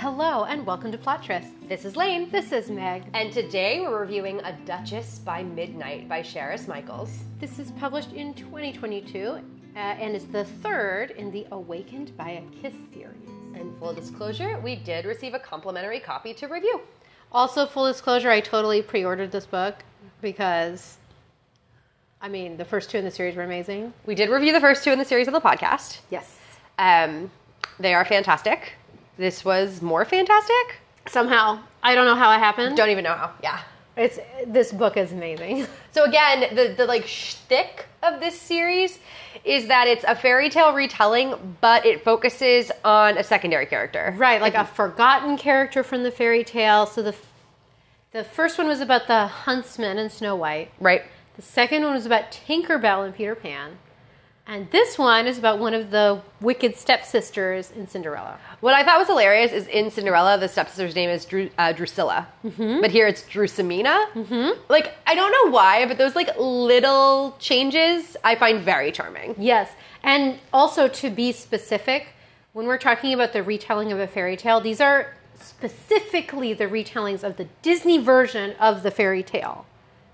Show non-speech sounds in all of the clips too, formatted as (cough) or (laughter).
Hello and welcome to Plot Tryst. This is Lane, This is Meg. and today we're reviewing A Duchess by Midnight by Charis Michaels. This is published in 2022 uh, and is the third in the Awakened by a Kiss series. And full disclosure, we did receive a complimentary copy to review. Also, full disclosure, I totally pre ordered this book because, I mean, the first two in the series were amazing. We did review the first two in the series of the podcast. Yes. Um, they are fantastic. This was more fantastic. Somehow, I don't know how it happened. Don't even know how. Yeah. It's this book is amazing. (laughs) So again, the the like shtick of this series is that it's a fairy tale retelling, but it focuses on a secondary character. Right, like a forgotten character from the fairy tale. So the the first one was about the huntsman and Snow White. Right. The second one was about Tinkerbell and Peter Pan. And this one is about one of the wicked stepsisters in Cinderella. What I thought was hilarious is in Cinderella, the stepsister's name is Dru- uh, Drusilla, but here it's Drusimina. Mm-hmm. Like I don't know why, but those like little changes I find very charming. Yes. And also to be specific, when we're talking about the retelling of a fairy tale, these are specifically the retellings of the Disney version of the fairy tale.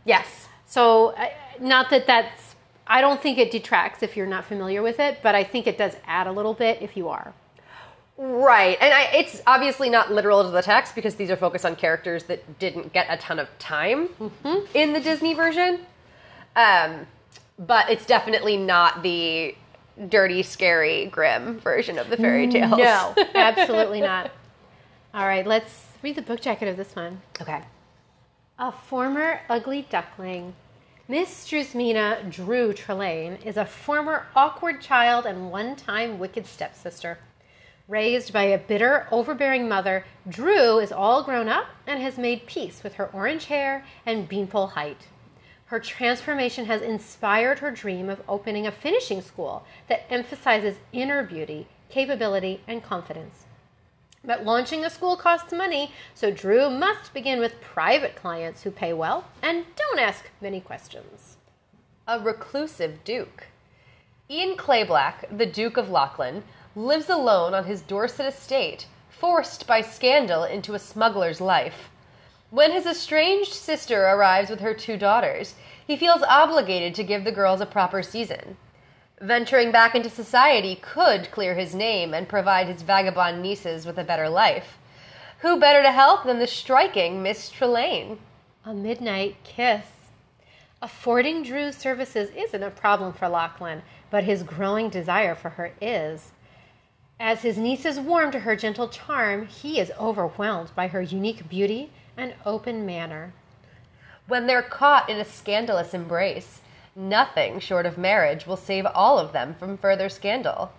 Yes. So, uh, not that that's, I don't think it detracts if you're not familiar with it, but I think it does add a little bit if you are. Right, and I, it's obviously not literal to the text because these are focused on characters that didn't get a ton of time in the Disney version. Um, but it's definitely not the dirty, scary, grim version of the fairy tales. No, (laughs) absolutely not. (laughs) All right, let's read the book jacket of this one. okay. A former ugly duckling, Miss Drusimina Drew Trelane is a former awkward child and one time wicked stepsister. Raised by a bitter, overbearing mother, Drew is all grown up and has made peace with her orange hair and beanpole height. Her transformation has inspired her dream of opening a finishing school that emphasizes inner beauty, capability, and confidence. But launching a school costs money, so Drew must begin with private clients who pay well and don't ask many questions. A reclusive duke. Ian Clayblack, the Duke of Lachlan, lives alone on his Dorset estate, forced by scandal into a smuggler's life. When his estranged sister arrives with her two daughters, he feels obligated to give the girls a proper season. Venturing back into society could clear his name and provide his vagabond nieces with a better life. Who better to help than the striking Miss Trelane? A midnight kiss. Affording Drew services isn't a problem for Lachlan, but his growing desire for her is. As his nieces warm to her gentle charm, he is overwhelmed by her unique beauty and open manner. When they're caught in a scandalous embrace, nothing short of marriage will save all of them from further scandal.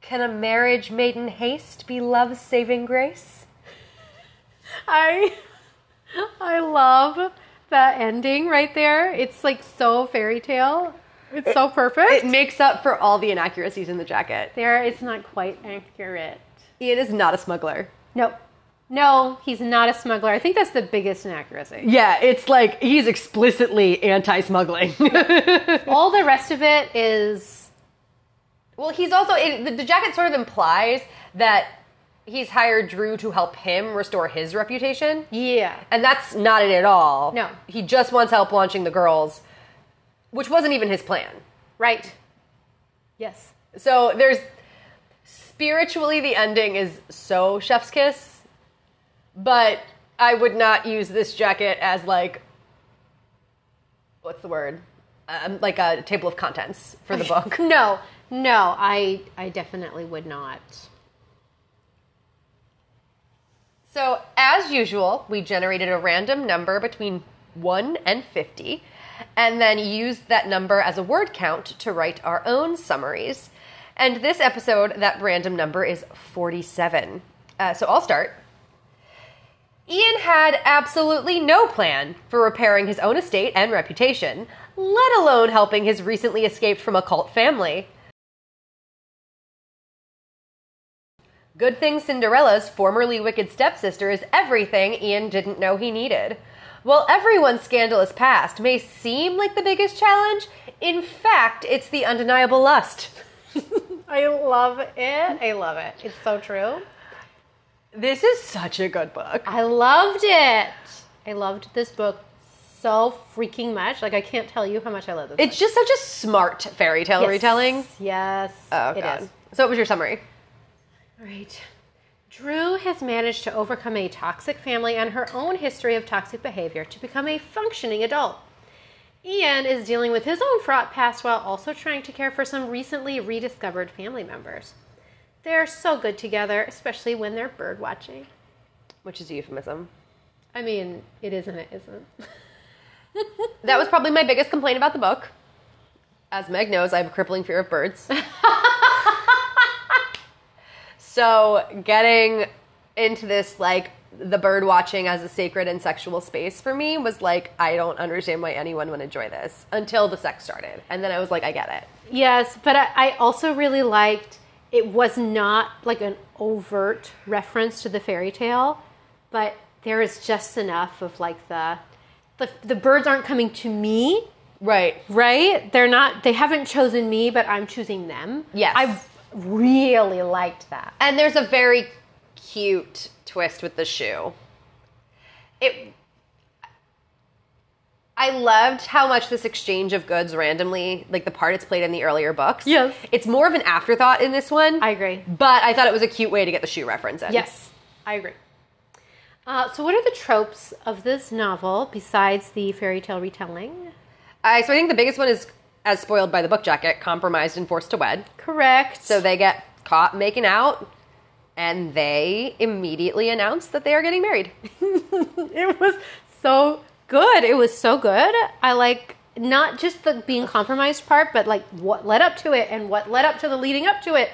Can a marriage made in haste be love's saving grace? I I love the ending right there. It's like so fairy tale. It's so perfect. It makes up for all the inaccuracies in the jacket. there it's not quite accurate. Ian is not a smuggler. No. No, he's not a smuggler. I think that's the biggest inaccuracy. Yeah, it's like he's explicitly anti smuggling. (laughs) All the rest of it is well, he's also, it, the, the jacket sort of implies that he's hired Drew to help him restore his reputation. yeah. And that's not it at all. No. He just wants help launching the girls, which wasn't even his plan. Right. Yes. So there's spiritually the ending is so chef's kiss, but I would not use this jacket as like what's the word? Um, like a table of contents for the (laughs) book. No. No, I I definitely would not. So, as usual, we generated a random number between 1 and 50, and then used that number as a word count to write our own summaries. And this episode, that random number is 47. Uh, so, I'll start. Ian had absolutely no plan for repairing his own estate and reputation, let alone helping his recently escaped from a cult family. Good thing Cinderella's formerly wicked stepsister is everything Ian didn't know he needed. While everyone's scandalous past may seem like the biggest challenge, in fact, it's the undeniable lust. (laughs) I love it. I love it. It's so true. This is such a good book. I loved it. I loved this book so freaking much. Like I can't tell you how much I love this. It's just such a smart fairy tale book. retelling. Yes. Oh it god. is. So what was your summary? All right. Drew has managed to overcome a toxic family and her own history of toxic behavior to become a functioning adult. Ian is dealing with his own fraught past while also trying to care for some recently rediscovered family members. They're so good together, especially when they're bird watching. Which is a euphemism. I mean, it is and it isn't. (laughs) That was probably my biggest complaint about the book. As Meg knows, I have a crippling fear of birds. (laughs) so getting into this like the bird watching as a sacred and sexual space for me was like I don't understand why anyone would enjoy this until the sex started, and then I was like I get it. Yes, but I, I also really liked it was not like an overt reference to the fairy tale, but there is just enough of like the the, the birds aren't coming to me, Right. right? They're not they haven't chosen me, but I'm choosing them. Yes. I really liked that. And there's a very cute twist with the shoe. It I loved how much this exchange of goods randomly, like the part it's played in the earlier books. Yes. It's more of an afterthought in this one. I agree. But I thought it was a cute way to get the shoe reference in. Yes, I agree. Uh, so, what are the tropes of this novel besides the fairy tale retelling? I, so I think the biggest one is as spoiled by the book jacket, compromised and forced to wed. Correct. So they get caught making out and they immediately announce that they are getting married. (laughs) it was so good. It was so good. I like not just the being compromised part, but like what led up to it and what led up to the leading up to it.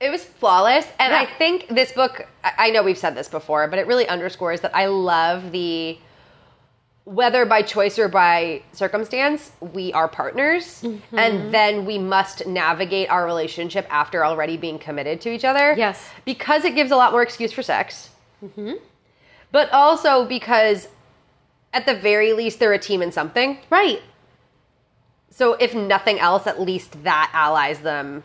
It was flawless. And I think this book, I know we've said this before, but it really underscores that I love the whether by choice or by circumstance, we are partners. Mm-hmm. And then we must navigate our relationship after already being committed to each other. Yes. Because it gives a lot more excuse for sex. But also because at the very least, they're a team in something. Right. So if nothing else, at least that allies them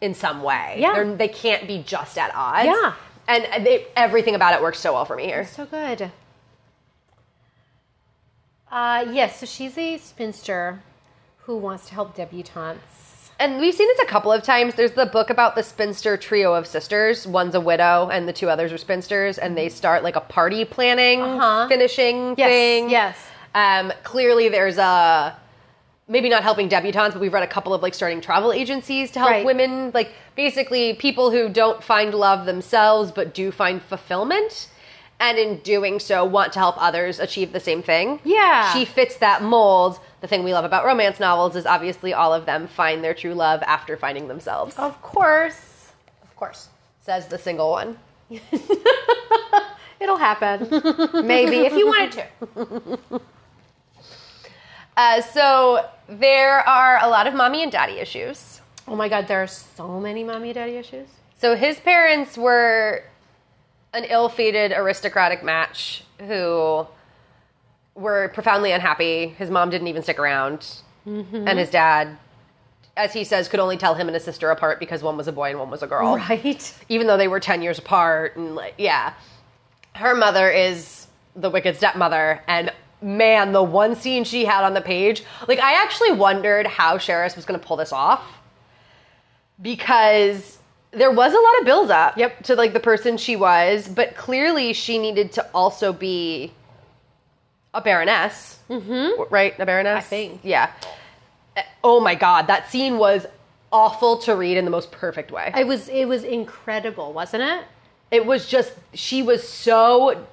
in some way. Yeah. They're, they can't be just at odds. Yeah. And they, everything about it works so well for me here. So good. Uh, yes, so she's a spinster who wants to help debutantes. And we've seen this a couple of times. There's the book about the spinster trio of sisters. One's a widow, and the two others are spinsters, and they start like a party planning, Uh-huh. finishing Yes, thing. yes. Um, clearly, there's a maybe not helping debutantes, but we've read a couple of like starting travel agencies to help Right. women, like basically people who don't find love themselves but do find fulfillment. And in doing so, want to help others achieve the same thing. Yeah. She fits that mold. The thing we love about romance novels is obviously all of them find their true love after finding themselves. Of course. Of course. Says the single one. (laughs) It'll happen. (laughs) Maybe if you wanted to. (laughs) Uh, so there are a lot of mommy and daddy issues. Oh my god, there are so many mommy and daddy issues. So his parents were an ill-fated aristocratic match who were profoundly unhappy. His mom didn't even stick around, mm-hmm. and his dad, as he says, could only tell him and his sister apart because one was a boy and one was a girl. Right? even though they were 10 years apart and like yeah her mother is the wicked stepmother and man the one scene she had on the page like i actually wondered how Charis was going to pull this off because there was a lot of build up Yep. to like the person she was but clearly she needed to also be a baroness mm-hmm. right a baroness I think. yeah oh my god that scene was awful to read in the most perfect way It was it was incredible, wasn't it? it was just she was so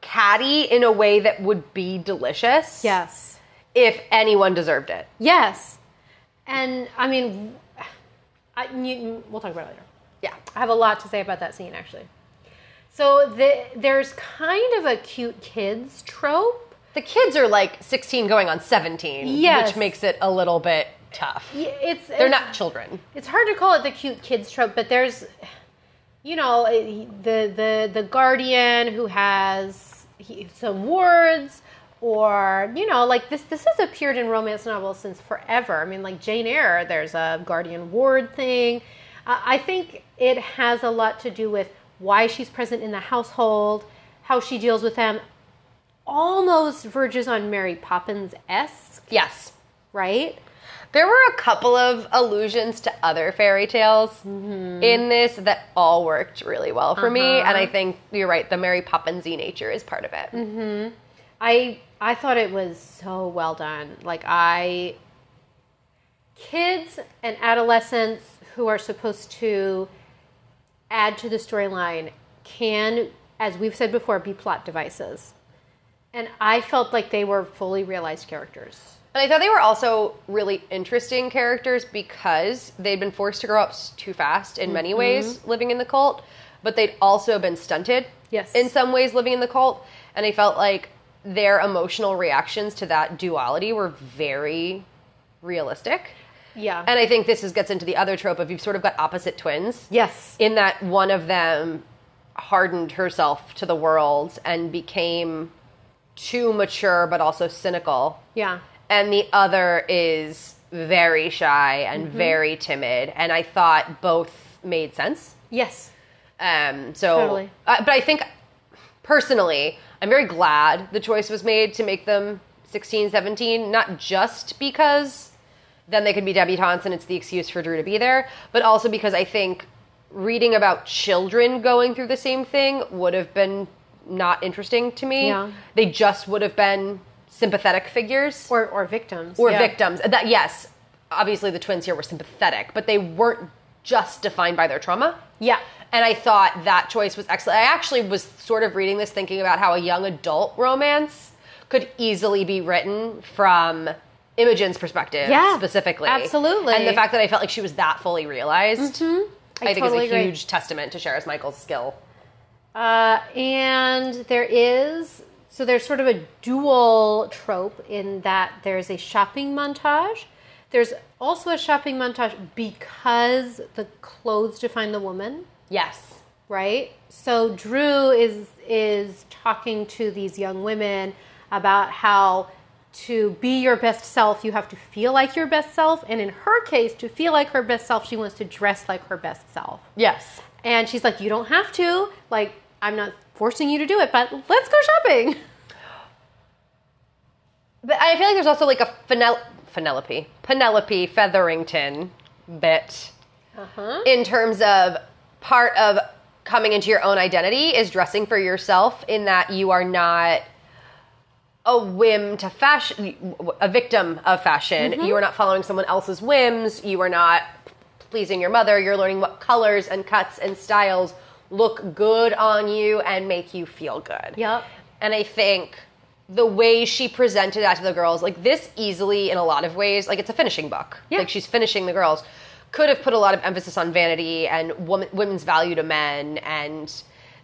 catty in a way that would be delicious. Yes. If anyone deserved it. Yes. And I mean, I, you, we'll talk about it later. Yeah. I have a lot to say about that scene actually. So the, there's kind of a cute kids trope. The kids are like 16 going on 17, Yes. which makes it a little bit tough. Yeah, It's They're it's- not children. It's hard to call it the cute kids trope, but there's, you know, the the the guardian who has he, some wards, or you know, like this. This has appeared in romance novels since forever. I mean, like Jane Eyre, there's a guardian ward thing. Uh, I think it has a lot to do with why she's present in the household, how she deals with them, almost verges on Mary Poppins esque, Yes. right? There were a couple of allusions to other fairy tales Mm-hmm. in this that all worked really well for me, Uh-huh. and I think you're right. The Mary Poppinsy nature is part of it. Mm-hmm. I I thought it was so well done. Like I kids and adolescents who are supposed to add to the storyline can as we've said before be plot devices. And I felt like they were fully realized characters. And I thought they were also really interesting characters because they'd been forced to grow up too fast in many mm-hmm. ways living in the cult, but they'd also been stunted Yes. in some ways living in the cult. And I felt like their emotional reactions to that duality were very realistic. Yeah. And I think this is, gets into the other trope of you've sort of got opposite twins. yes. In that one of them hardened herself to the world and became too mature but also cynical yeah. and the other is very shy and Mm-hmm. very timid and i thought both made sense Yes. um, so Totally. uh, but i think personally i'm very glad the choice was made to make them 16 17 not just because then they could be debutantes and it's the excuse for drew to be there but also because i think reading about children going through the same thing would have been not interesting to me Yeah. they just would have been sympathetic figures Or or victims. or yeah. victims. That yes, obviously the twins here were sympathetic, but they weren't just defined by their trauma. Yeah. And I thought that choice was excellent. I actually was sort of reading this thinking about how a young adult romance could easily be written from Imogen's perspective Yeah, specifically. absolutely. And the fact that I felt like she was that fully realized, I, think totally is a agree. huge testament to Charis Michaels' skill. Uh, and there is so there's sort of a dual trope in that there's a shopping montage. There's also a shopping montage because the clothes define the woman, Yes. right? So Drew is is talking to these young women about how to be your best self, you have to feel like your best self, and in her case, to feel like her best self, she wants to dress like her best self. Yes. And she's like, You don't have to. Like, I'm not forcing you to do it, but let's go shopping. But I feel like there's also like a Fenel- Penelope, Penelope Featherington bit Uh-huh. in terms of part of coming into your own identity is dressing for yourself in that you are not a whim to fashion, a victim of fashion. Mm-hmm. You are not following someone else's whims. You are not pleasing your mother. You're learning what colors and cuts and styles look good on you and make you feel good. Yep. And I think the way she presented that to the girls, like this easily in a lot of ways, like it's a finishing book. Yeah. Like she's finishing the girls. Could have put a lot of emphasis on vanity and woman, women's value to men. And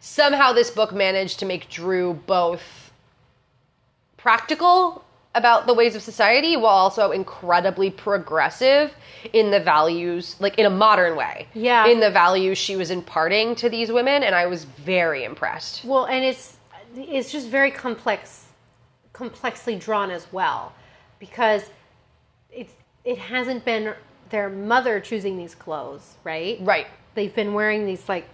somehow this book managed to make Drew both practical about the ways of society while also incredibly progressive in the values, like in a modern way. Yeah. In the values she was imparting to these women. And I was very impressed. Well, and it's it's just very complex, complexly drawn as well, because it's it hasn't been their mother choosing these clothes, right? Right. They've been wearing these like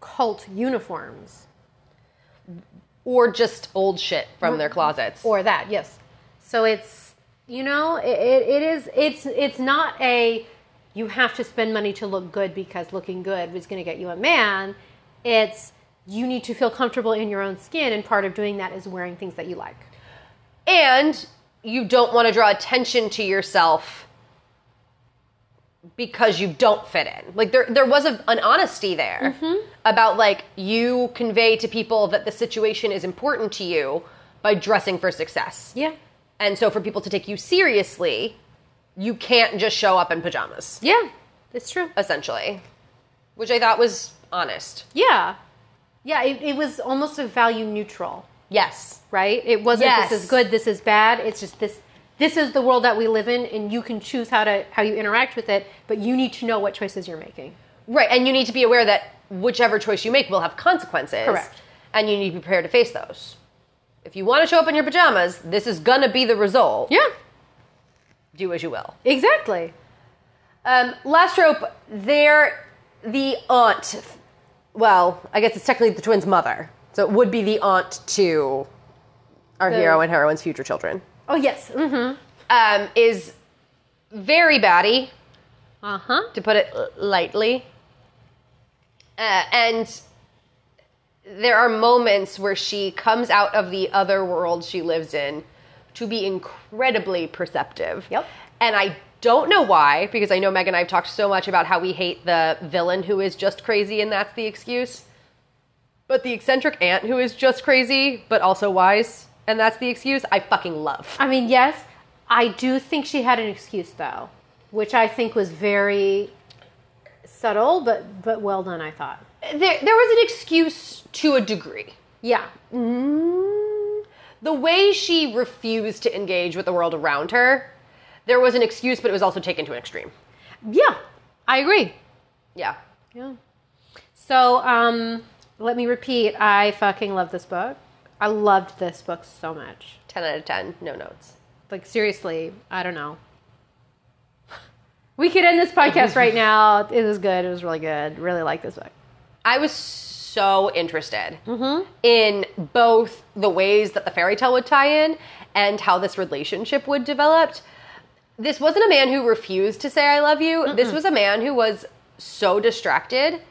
cult uniforms or just old shit from their closets. or that, yes. So it's you know it, it, is it's it's not a you have to spend money to look good because looking good was going to get you a man. It's you need to feel comfortable in your own skin, and part of doing that is wearing things that you like. and you don't want to draw attention to yourself because you don't fit in. Like there there was a, an honesty there mm-hmm. about like you convey to people that the situation is important to you by dressing for success. Yeah. And so for people to take you seriously, you can't just show up in pajamas, Yeah, it's true. essentially. Which I thought was honest. Yeah. Yeah, it, it was almost a value neutral, Yes. right? It wasn't Yes. this is good, this is bad. It's just this this is the world that we live in and you can choose how to how you interact with it, but you need to know what choices you're making. Right, and you need to be aware that whichever choice you make will have consequences. Correct. And you need to be prepared to face those. If you want to show up in your pajamas, this is gonna be the result. Yeah. Do as you will. Exactly. Um, last trope, there, the aunt well, I guess it's technically the twins' mother. So it would be the aunt to our The- hero and heroine's future children. Oh yes. Mm-hmm. Um, is very batty, Uh huh. to put it lightly. Uh, and there are moments where she comes out of the other world she lives in to be incredibly perceptive. Yep. And I don't know why, because I know Meg and I have talked so much about how we hate the villain who is just crazy and that's the excuse. But the eccentric aunt who is just crazy but also wise and that's the excuse, I fucking love. I mean, yes, I do think she had an excuse though, which I think was very subtle, but but well done. I thought. There, there was an excuse to a degree. Yeah. the way she refused to engage with the world around her, there was an excuse, but it was also taken to an extreme. Yeah. I agree. Yeah. Yeah. So, um, let me repeat. I fucking love this book. I loved this book so much. 10 out of 10, no notes. Like seriously, I don't know. We could end this podcast right now. It was good. It was really good. Really like this book. I was so interested mm-hmm. in both the ways that the fairy tale would tie in and how this relationship would develop. This wasn't a man who refused to say I love you. This was a man who was so distracted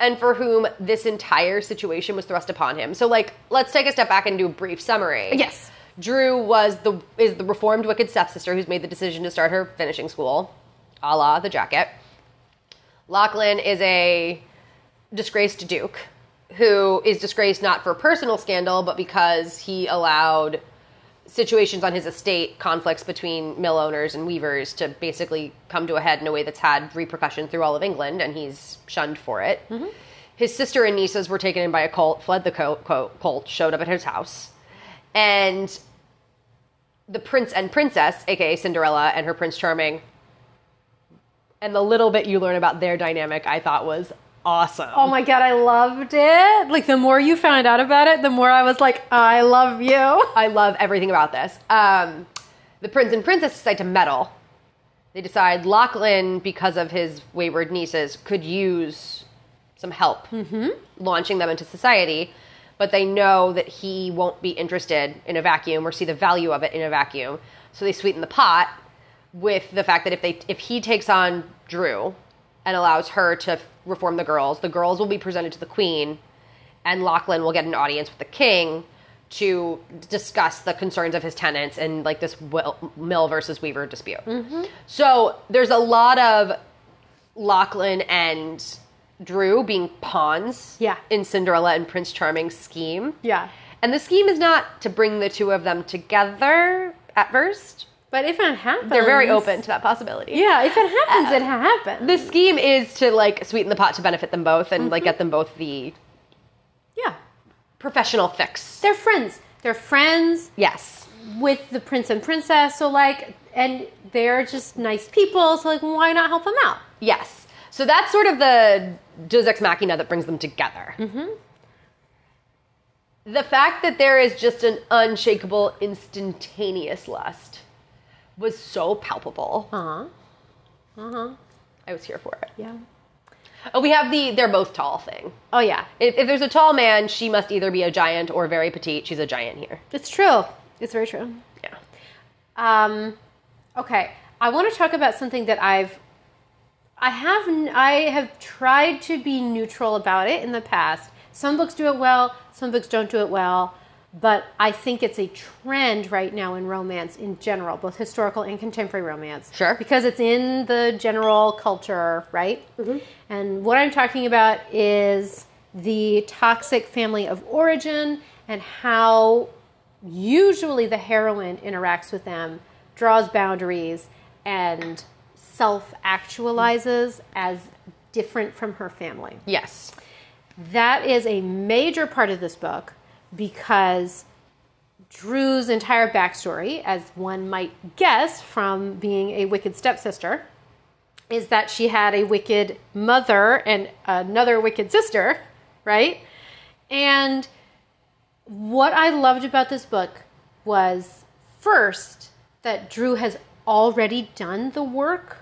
and for whom this entire situation was thrust upon him. So like, let's take a step back and do a brief summary. Yes. Drew was the is the reformed wicked stepsister who's made the decision to start her finishing school, a la the jacket. Lachlan is a disgraced duke who is disgraced not for personal scandal, but because he allowed situations on his estate, conflicts between mill owners and weavers, to basically come to a head in a way that's had repercussion through all of England, and he's shunned for it. Mm-hmm. His sister and nieces were taken in by a cult, fled the cult, cult, showed up at his house, and the prince and princess, aka Cinderella, and her Prince Charming, and the little bit you learn about their dynamic, I thought was awesome. Oh my god, I loved it. Like the more you found out about it, the more I was like, I love you. I love everything about this. Um, the prince and princess decide to meddle. They decide Lachlan, because of his wayward nieces, could use some help launching them into society, but they know that he won't be interested in a vacuum or see the value of it in a vacuum. So they sweeten the pot with the fact that if they if he takes on Drew and allows her to reform the girls, the girls will be presented to the queen, and Lachlan will get an audience with the king to discuss the concerns of his tenants and like this will, mill versus weaver dispute. Mm-hmm. So there's a lot of Lachlan and Drew being pawns Yeah. in Cinderella and Prince Charming's scheme. Yeah. And the scheme is not to bring the two of them together at first. But if it happens, They're very open to that possibility. Yeah, if it happens, it uh, happens. The scheme is to like sweeten the pot to benefit them both and like mm-hmm. get them both the yeah, professional fix. they're friends. They're friends Yes. with the prince and princess. So like, and they're just nice people. So like, why not help them out? Yes. So that's sort of the Deus Ex Machina that brings them together. Mm-hmm. The fact that there is just an unshakable, instantaneous lust was so palpable. Uh huh. Uh huh. I was here for it. Yeah. Oh, we have the they're both tall thing. Oh yeah, If, if there's a tall man, she must either be a giant or very petite. She's a giant here. it's true. It's very true. Yeah. Um, okay, I want to talk about something that I've, I have, I have tried to be neutral about it in the past. Some books do it well, some books don't do it well, but I think it's a trend right now in romance in general, both historical and contemporary romance. Sure. Because it's in the general culture, right? Mm-hmm. And what I'm talking about is the toxic family of origin and how usually the heroine interacts with them, draws boundaries, and self actualizes as different from her family. Yes. That is a major part of this book because Drew's entire backstory, as one might guess from being a wicked stepsister, is that she had a wicked mother and another wicked sister, right? And what I loved about this book was first that Drew has already done the work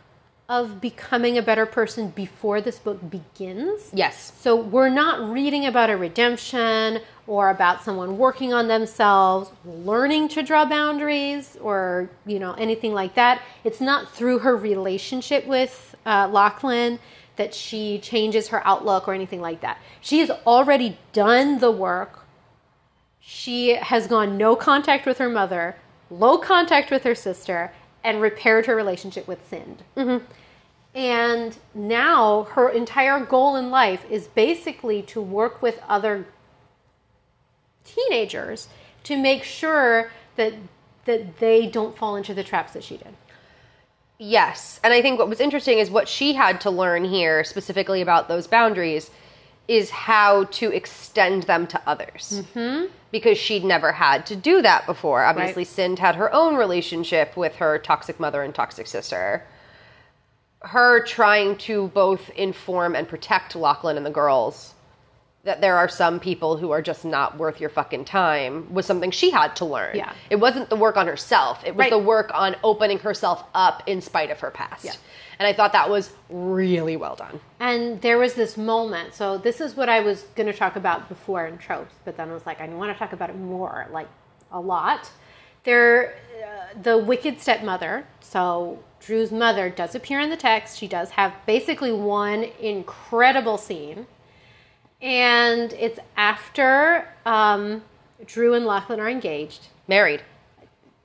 of becoming a better person before this book begins. Yes. So we're not reading about a redemption or about someone working on themselves, learning to draw boundaries or, you know, anything like that. It's not through her relationship with uh, Lachlan that she changes her outlook or anything like that. She has already done the work. She has gone no contact with her mother, low contact with her sister, and repaired her relationship with Sind. And now her entire goal in life is basically to work with other teenagers to make sure that that they don't fall into the traps that she did. Yes. And I think what was interesting is what she had to learn here, specifically about those boundaries, is how to extend them to others. Mm-hmm. Because she'd never had to do that before. Obviously, Right. Sind had her own relationship with her toxic mother and toxic sister. Her trying to both inform and protect Lachlan and the girls that there are some people who are just not worth your fucking time was something she had to learn. Yeah. It wasn't the work on herself. It was Right. the work on opening herself up in spite of her past. Yeah. And I thought that was really well done. And there was this moment. So this is what I was going to talk about before in tropes, but then I was like, I want to talk about it more, like a lot. There, uh, the wicked stepmother. So Drew's mother does appear in the text. She does have basically one incredible scene, and it's after um, Drew and Lachlan are engaged. Married.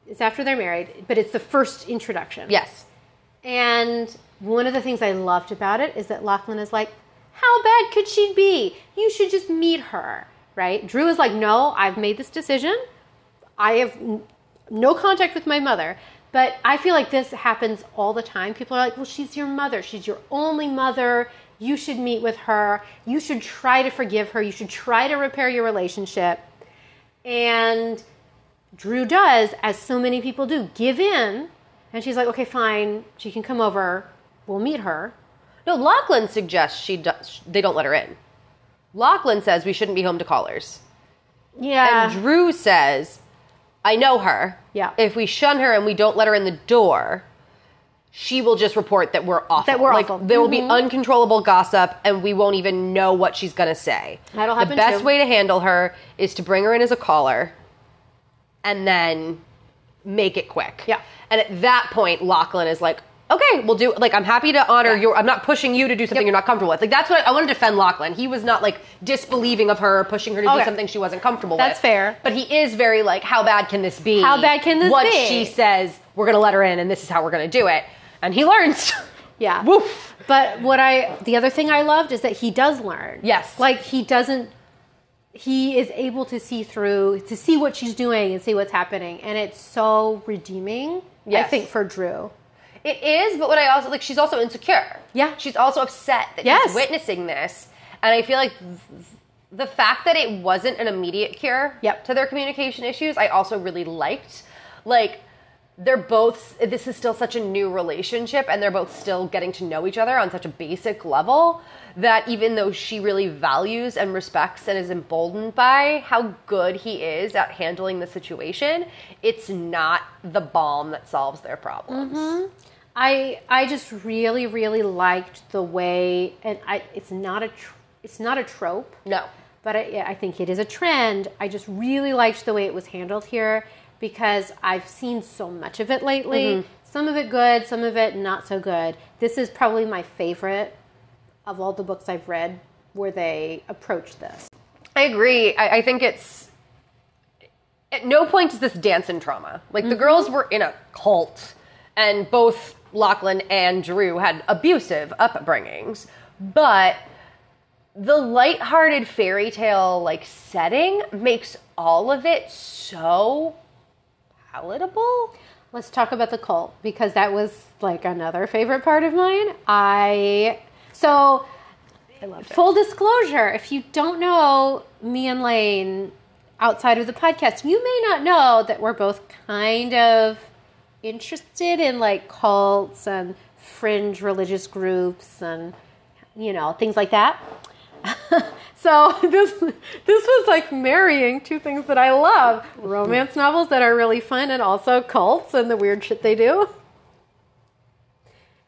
It's after they're married, but it's the first introduction. Yes. And one of the things I loved about it is that Lachlan is like, How bad could she be? You should just meet her, right? Drew is like, No, I've made this decision. I have n- no contact with my mother. But I feel like this happens all the time. People are like, Well, she's your mother. She's your only mother. You should meet with her. You should try to forgive her. You should try to repair your relationship. And Drew does, as so many people do, give in. And she's like, okay, fine. She can come over. We'll meet her. No, Lachlan suggests she does, they don't let her in. Lachlan says we shouldn't be home to callers. Yeah. And Drew says, I know her. Yeah. If we shun her and we don't let her in the door, she will just report that we're awful. That we're like, awful. There will be Mhm. uncontrollable gossip and we won't even know what she's going to say. That'll happen. The best too. way to handle her is to bring her in as a caller and then make it quick. Yeah. And at that point, Lachlan is like, okay, we'll do, like, I'm happy to honor Yeah. your, I'm not pushing you to do something Yep. you're not comfortable with. Like, that's what I, I want to defend Lachlan. He was not, like, disbelieving of her, pushing her to do something she wasn't comfortable That's with. That's fair. But he is very, like, how bad can this be? How bad can this Once be? she says, we're going to let her in and this is how we're going to do it. And he learns. (laughs) Yeah. Woof. But what I, the other thing I loved is that he does learn. Yes. Like he doesn't, he is able to see through, to see what she's doing and see what's happening. And it's so redeeming, yes. I think, for Drew. It is, but what I also like, she's also insecure. Yeah. she's also upset that Yes. he's witnessing this, and I feel like the fact that it wasn't an immediate cure Yep. to their communication issues, I also really liked. Like, they're both. This is still such a new relationship, and they're both still getting to know each other on such a basic level. That even though she really values and respects and is emboldened by how good he is at handling the situation, it's not the balm that solves their problems. Mm-hmm. I I just really really liked the way, and I it's not a tr- it's not a trope, No. but I, I think it is a trend. I just really liked the way it was handled here because I've seen so much of it lately. Mm-hmm. Some of it good, some of it not so good. This is probably my favorite of all the books I've read where they approach this. I agree. I, I think it's at no point is this dance in trauma. Like the mm-hmm. girls were in a cult, and both Lachlan and Drew had abusive upbringings, but the lighthearted fairy tale like setting makes all of it so palatable. Let's talk about the cult because that was like another favorite part of mine. I so I loved it. full disclosure, if you don't know me and Lane outside of the podcast, you may not know that we're both kind of interested in like cults and fringe religious groups and you know things like that. (laughs) so this this was like marrying two things that I love: romance novels that are really fun, and also cults and the weird shit they do.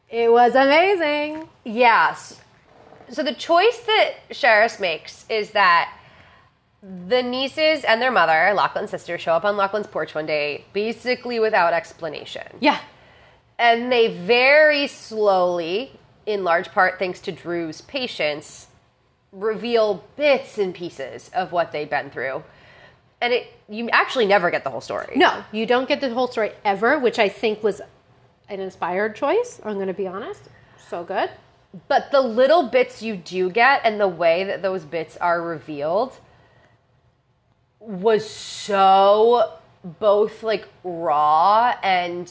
It was amazing. Yes. So the choice that Charis makes is that the nieces and their mother, Lachlan's sister, show up on Lachlan's porch one day, basically without explanation. Yeah. And they very slowly, in large part thanks to Drew's patience, reveal bits and pieces of what they've been through. And it you actually never get the whole story. No, you don't get the whole story ever, which I think was an inspired choice. I'm going to be honest. So good. But the little bits you do get and the way that those bits are revealed was so both like raw and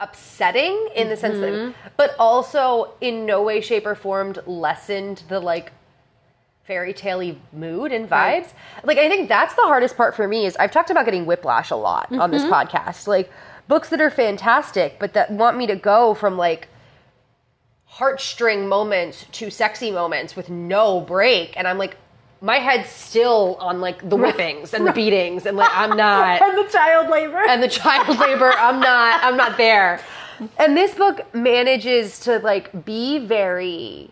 upsetting in the sense that mm-hmm. but also in no way shape or form lessened the like fairy tale mood and vibes. Right. Like I think that's the hardest part for me is I've talked about getting whiplash a lot on this mm-hmm. podcast. Like books that are fantastic but that want me to go from like heartstring moments to sexy moments with no break and I'm like my head's still on like the whippings and the beatings and like I'm (laughs) not And the child labor. and the child labor i'm not i'm not there and this book manages to like be very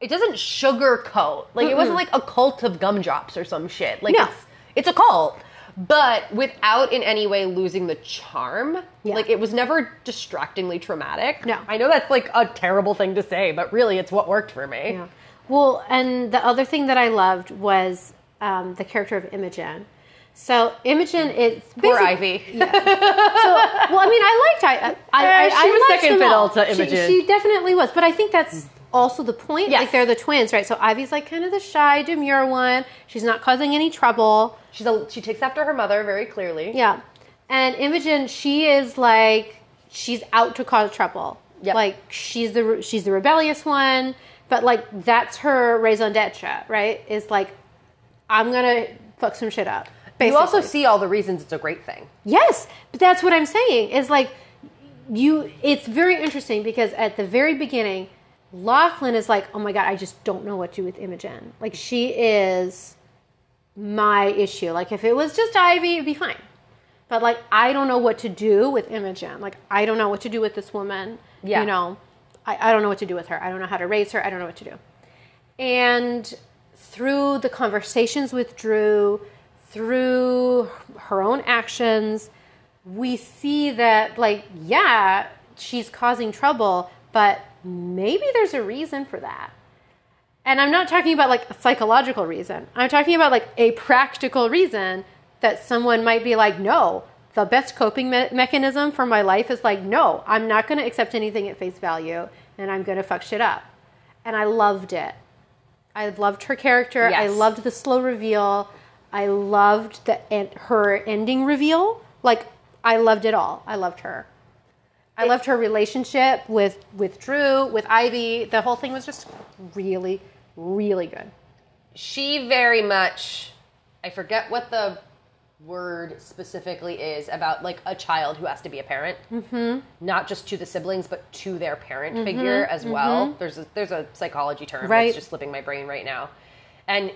it doesn't sugarcoat like it wasn't like a cult of gumdrops or some shit like No. it's it's a cult but without in any way losing the charm Yeah. like it was never distractingly traumatic No. i know that's like a terrible thing to say but really it's what worked for me Yeah. Well, and the other thing that I loved was um, the character of Imogen. So Imogen is poor ivy So, well, I mean, I liked I. I, I, Eh, she I was second fiddle all. to She- Imogen. She, definitely was, but I think that's also the point. Yes. Like they're the twins, right? So Ivy's like kind of the shy, demure one. She's not causing any trouble. she's a, she takes after her mother very clearly Yeah, and Imogen, she is like she's out to cause trouble. Yep. Like she's the she's the rebellious one, but like that's her raison d'etre, right? Is like I'm gonna fuck some shit up. you also see all the reasons it's a great thing Yes, but that's what I'm saying. Is like you. It's very interesting because at the very beginning, Lachlan is like, "Oh my god, I just don't know what to do with Imogen. Like she is my issue. Like if it was just Ivy, it'd be fine. But like I don't know what to do with Imogen. Like I don't know what to do with this woman. Yeah. You know, I, I don't know what to do with her. I don't know how to raise her. I don't know what to do. And through the conversations with Drew, through her own actions, we see that, like, yeah, she's causing trouble, but maybe there's a reason for that. And I'm not talking about like a psychological reason. I'm talking about like a practical reason that someone might be like, no, the best coping me- mechanism for my life is like, no, I'm not going to accept anything at face value and I'm going to fuck shit up. And I loved it. I loved her character. I loved the slow reveal. I loved the her ending reveal. Like I loved it all. I loved her. I loved her relationship with with Drew, with Ivy. The whole thing was just really, really good. she very much i forget what the word specifically is about like a child who has to be a parent mm-hmm. not just to the siblings but to their parent mm-hmm. figure as well mm-hmm. there's a, there's a psychology term Right. that's just slipping my brain right now and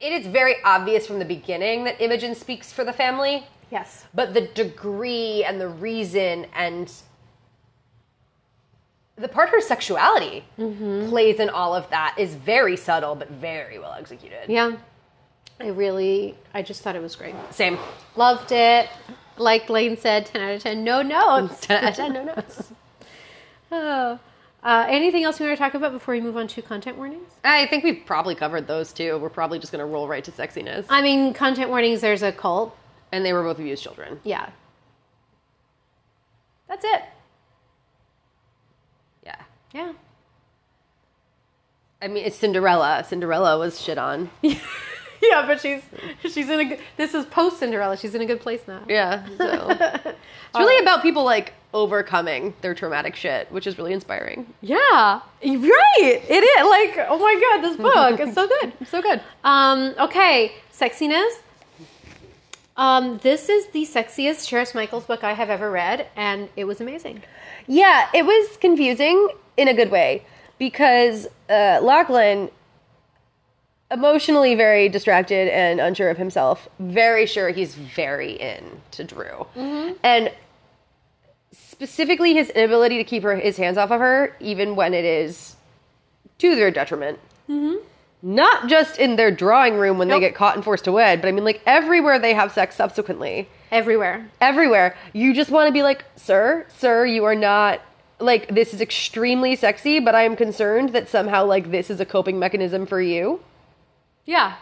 it is very obvious from the beginning that imogen speaks for the family Yes. but the degree and the reason and the part her sexuality mm-hmm. plays in all of that is very subtle but very well executed. Yeah. I really, I just thought it was great. Same. Loved it. Like Lane said, 10 out of 10, no notes. 10 out of 10, no notes. Oh. Uh, anything else you want to talk about before we move on to content warnings? I think we've probably covered those too. We're probably just going to roll right to sexiness. I mean, content warnings, there's a cult. And they were both abused children. Yeah. That's it. Yeah. Yeah. I mean, it's Cinderella. Cinderella was shit on. (laughs) but she's she's in a good, this is post Cinderella. She's in a good place now. Yeah. (laughs) So it's really about people like overcoming their traumatic shit, which is really inspiring. Yeah, right. It is like, oh my god, this book is so good. (laughs) So good. Um, okay, sexiness. Um, this is the sexiest Charis Michaels book I have ever read, and it was amazing. Yeah, it was confusing in a good way because uh, Lachlan, emotionally very distracted and unsure of himself, very sure he's very in to Drew, and specifically his inability to keep her his hands off of her, even when it is to their detriment. Mm-hmm. Not just in their drawing room when Nope. they get caught and forced to wed, but I mean, like everywhere they have sex subsequently. Everywhere. Everywhere. You just want to be like, sir, sir, you are not. Like, this is extremely sexy, but I am concerned that somehow, like, this is a coping mechanism for you. Yeah.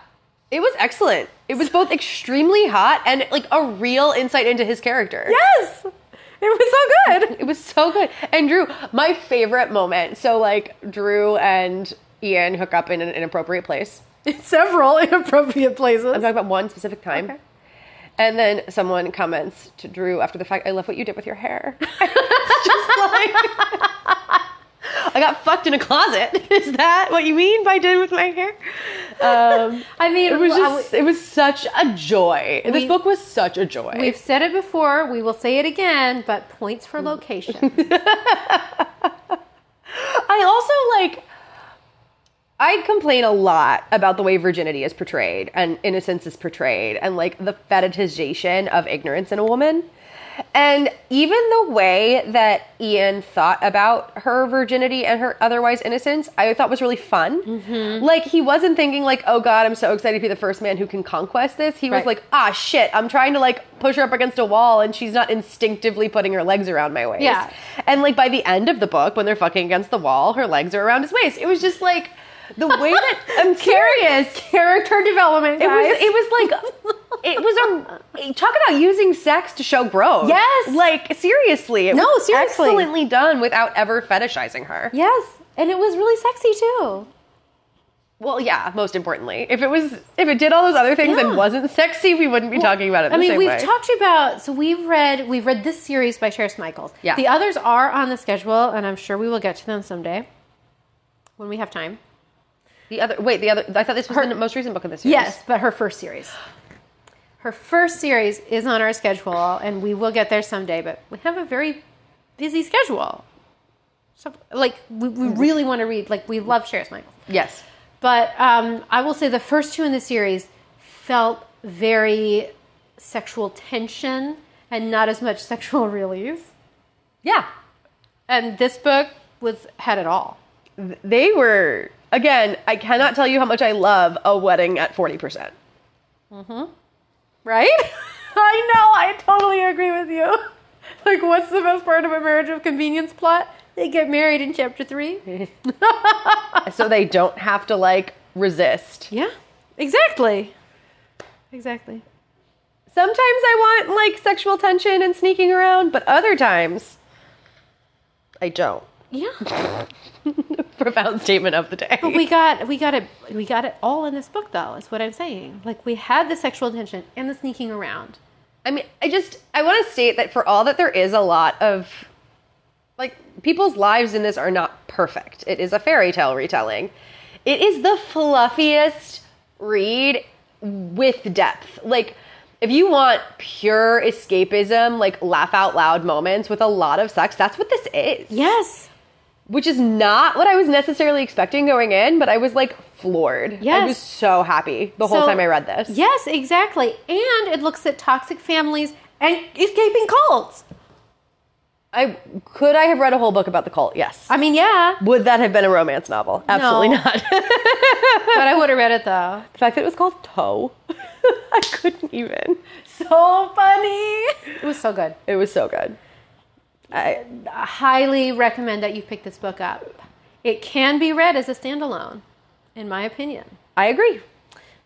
It was excellent. It was both extremely hot and, like, a real insight into his character. Yes. It was so good. (laughs) It was so good. And Drew, my favorite moment. So like Drew and Ian hook up in an inappropriate place. In (laughs) several inappropriate places. I'm talking about one specific time. Okay. And then someone comments to Drew after the fact, I love what you did with your hair. (laughs) just like I got fucked in a closet. (laughs) Is that what you mean by did with my hair? Um, (laughs) I mean, it was I w- just it was such a joy. We- this book was such a joy. We've said it before, we will say it again, but points for location. (laughs) I also like I complain a lot about the way virginity is portrayed and innocence is portrayed and like the fetishization of ignorance in a woman. And even the way that Ian thought about her virginity and her otherwise innocence, I thought was really fun. Like he wasn't thinking like, "Oh God, I'm so excited to be the first man who can conquest this." He was like, "Ah, shit, I'm trying to like push her up against a wall, and she's not instinctively putting her legs around my waist." Yeah. And like by the end of the book, when they're fucking against the wall, her legs are around his waist. It was just like the way that I'm (laughs) curious. Character development, It was. It was like. (laughs) It was a talk about using sex to show growth. Yes. like seriously. It No, was seriously. excellently done without ever fetishizing her. yes, and it was really sexy too. Well, yeah. Most importantly, if it was, if it did all those other things Yeah. and wasn't sexy, we wouldn't be talking about it. I mean, we've way. talked about so we've read we've read this series by Charis Michaels. Yeah. The others are on the schedule, and I'm sure we will get to them someday when we have time. the other. Wait, the other. I thought this was Her- the most recent book in this series. Yes, but her first series. Her first series is on our schedule, and we will get there someday. But we have a very busy schedule. So, like, we, we really want to read. Like, we love Charis Michaels. Yes. But um, I will say the first two in the series felt very sexual tension and not as much (laughs) sexual release. Yeah. And this book was had it all. They were again. I cannot tell you how much I love a wedding at forty percent. Right? (laughs) I know. I totally agree with you. (laughs) Like, what's the best part of a marriage of convenience plot? They get married in chapter three. (laughs) so they don't have to like resist. yeah, exactly. Exactly. Sometimes I want like sexual tension and sneaking around, but other times I don't. Yeah. Profound statement of the day. But we got we got it we got it all in this book though, is what I'm saying. Like we had the sexual tension and the sneaking around. I mean, I just I want to state that for all that there is a lot of like people's lives in this are not perfect. It is a fairy tale retelling. It is the fluffiest read with depth. Like if you want pure escapism, like laugh out loud moments with a lot of sex, that's what this is. Yes. Which is not what I was necessarily expecting going in, but I was like floored. Yes. I was so happy the whole So- time I read this. Yes, exactly. And it looks at toxic families and escaping cults. I could I have read a whole book about the cult? Yes. I mean, yeah, Would that have been a romance novel? Absolutely No. not. (laughs) but I would have read it though. the fact that it was called Toe, (laughs) I couldn't even. So funny. It was so good. It was so good. I highly recommend that you pick this book up. It can be read as a standalone, in my opinion. I agree.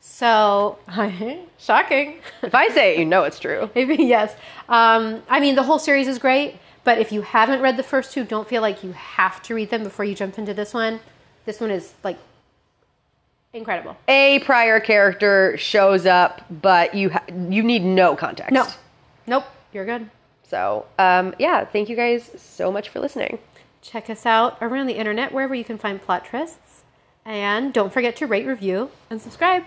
So, (laughs) shocking. If I say it, you know it's true. (laughs) Maybe yes. Um, I mean, the whole series is great, but if you haven't read the first two, don't feel like you have to read them before you jump into this one. This one is like incredible. A prior character shows up, but you ha- you need no context. No, nope, you're good. So, um, yeah, thank you guys so much for listening. Check us out around the internet wherever you can find plot twists, and don't forget to rate, review, and subscribe.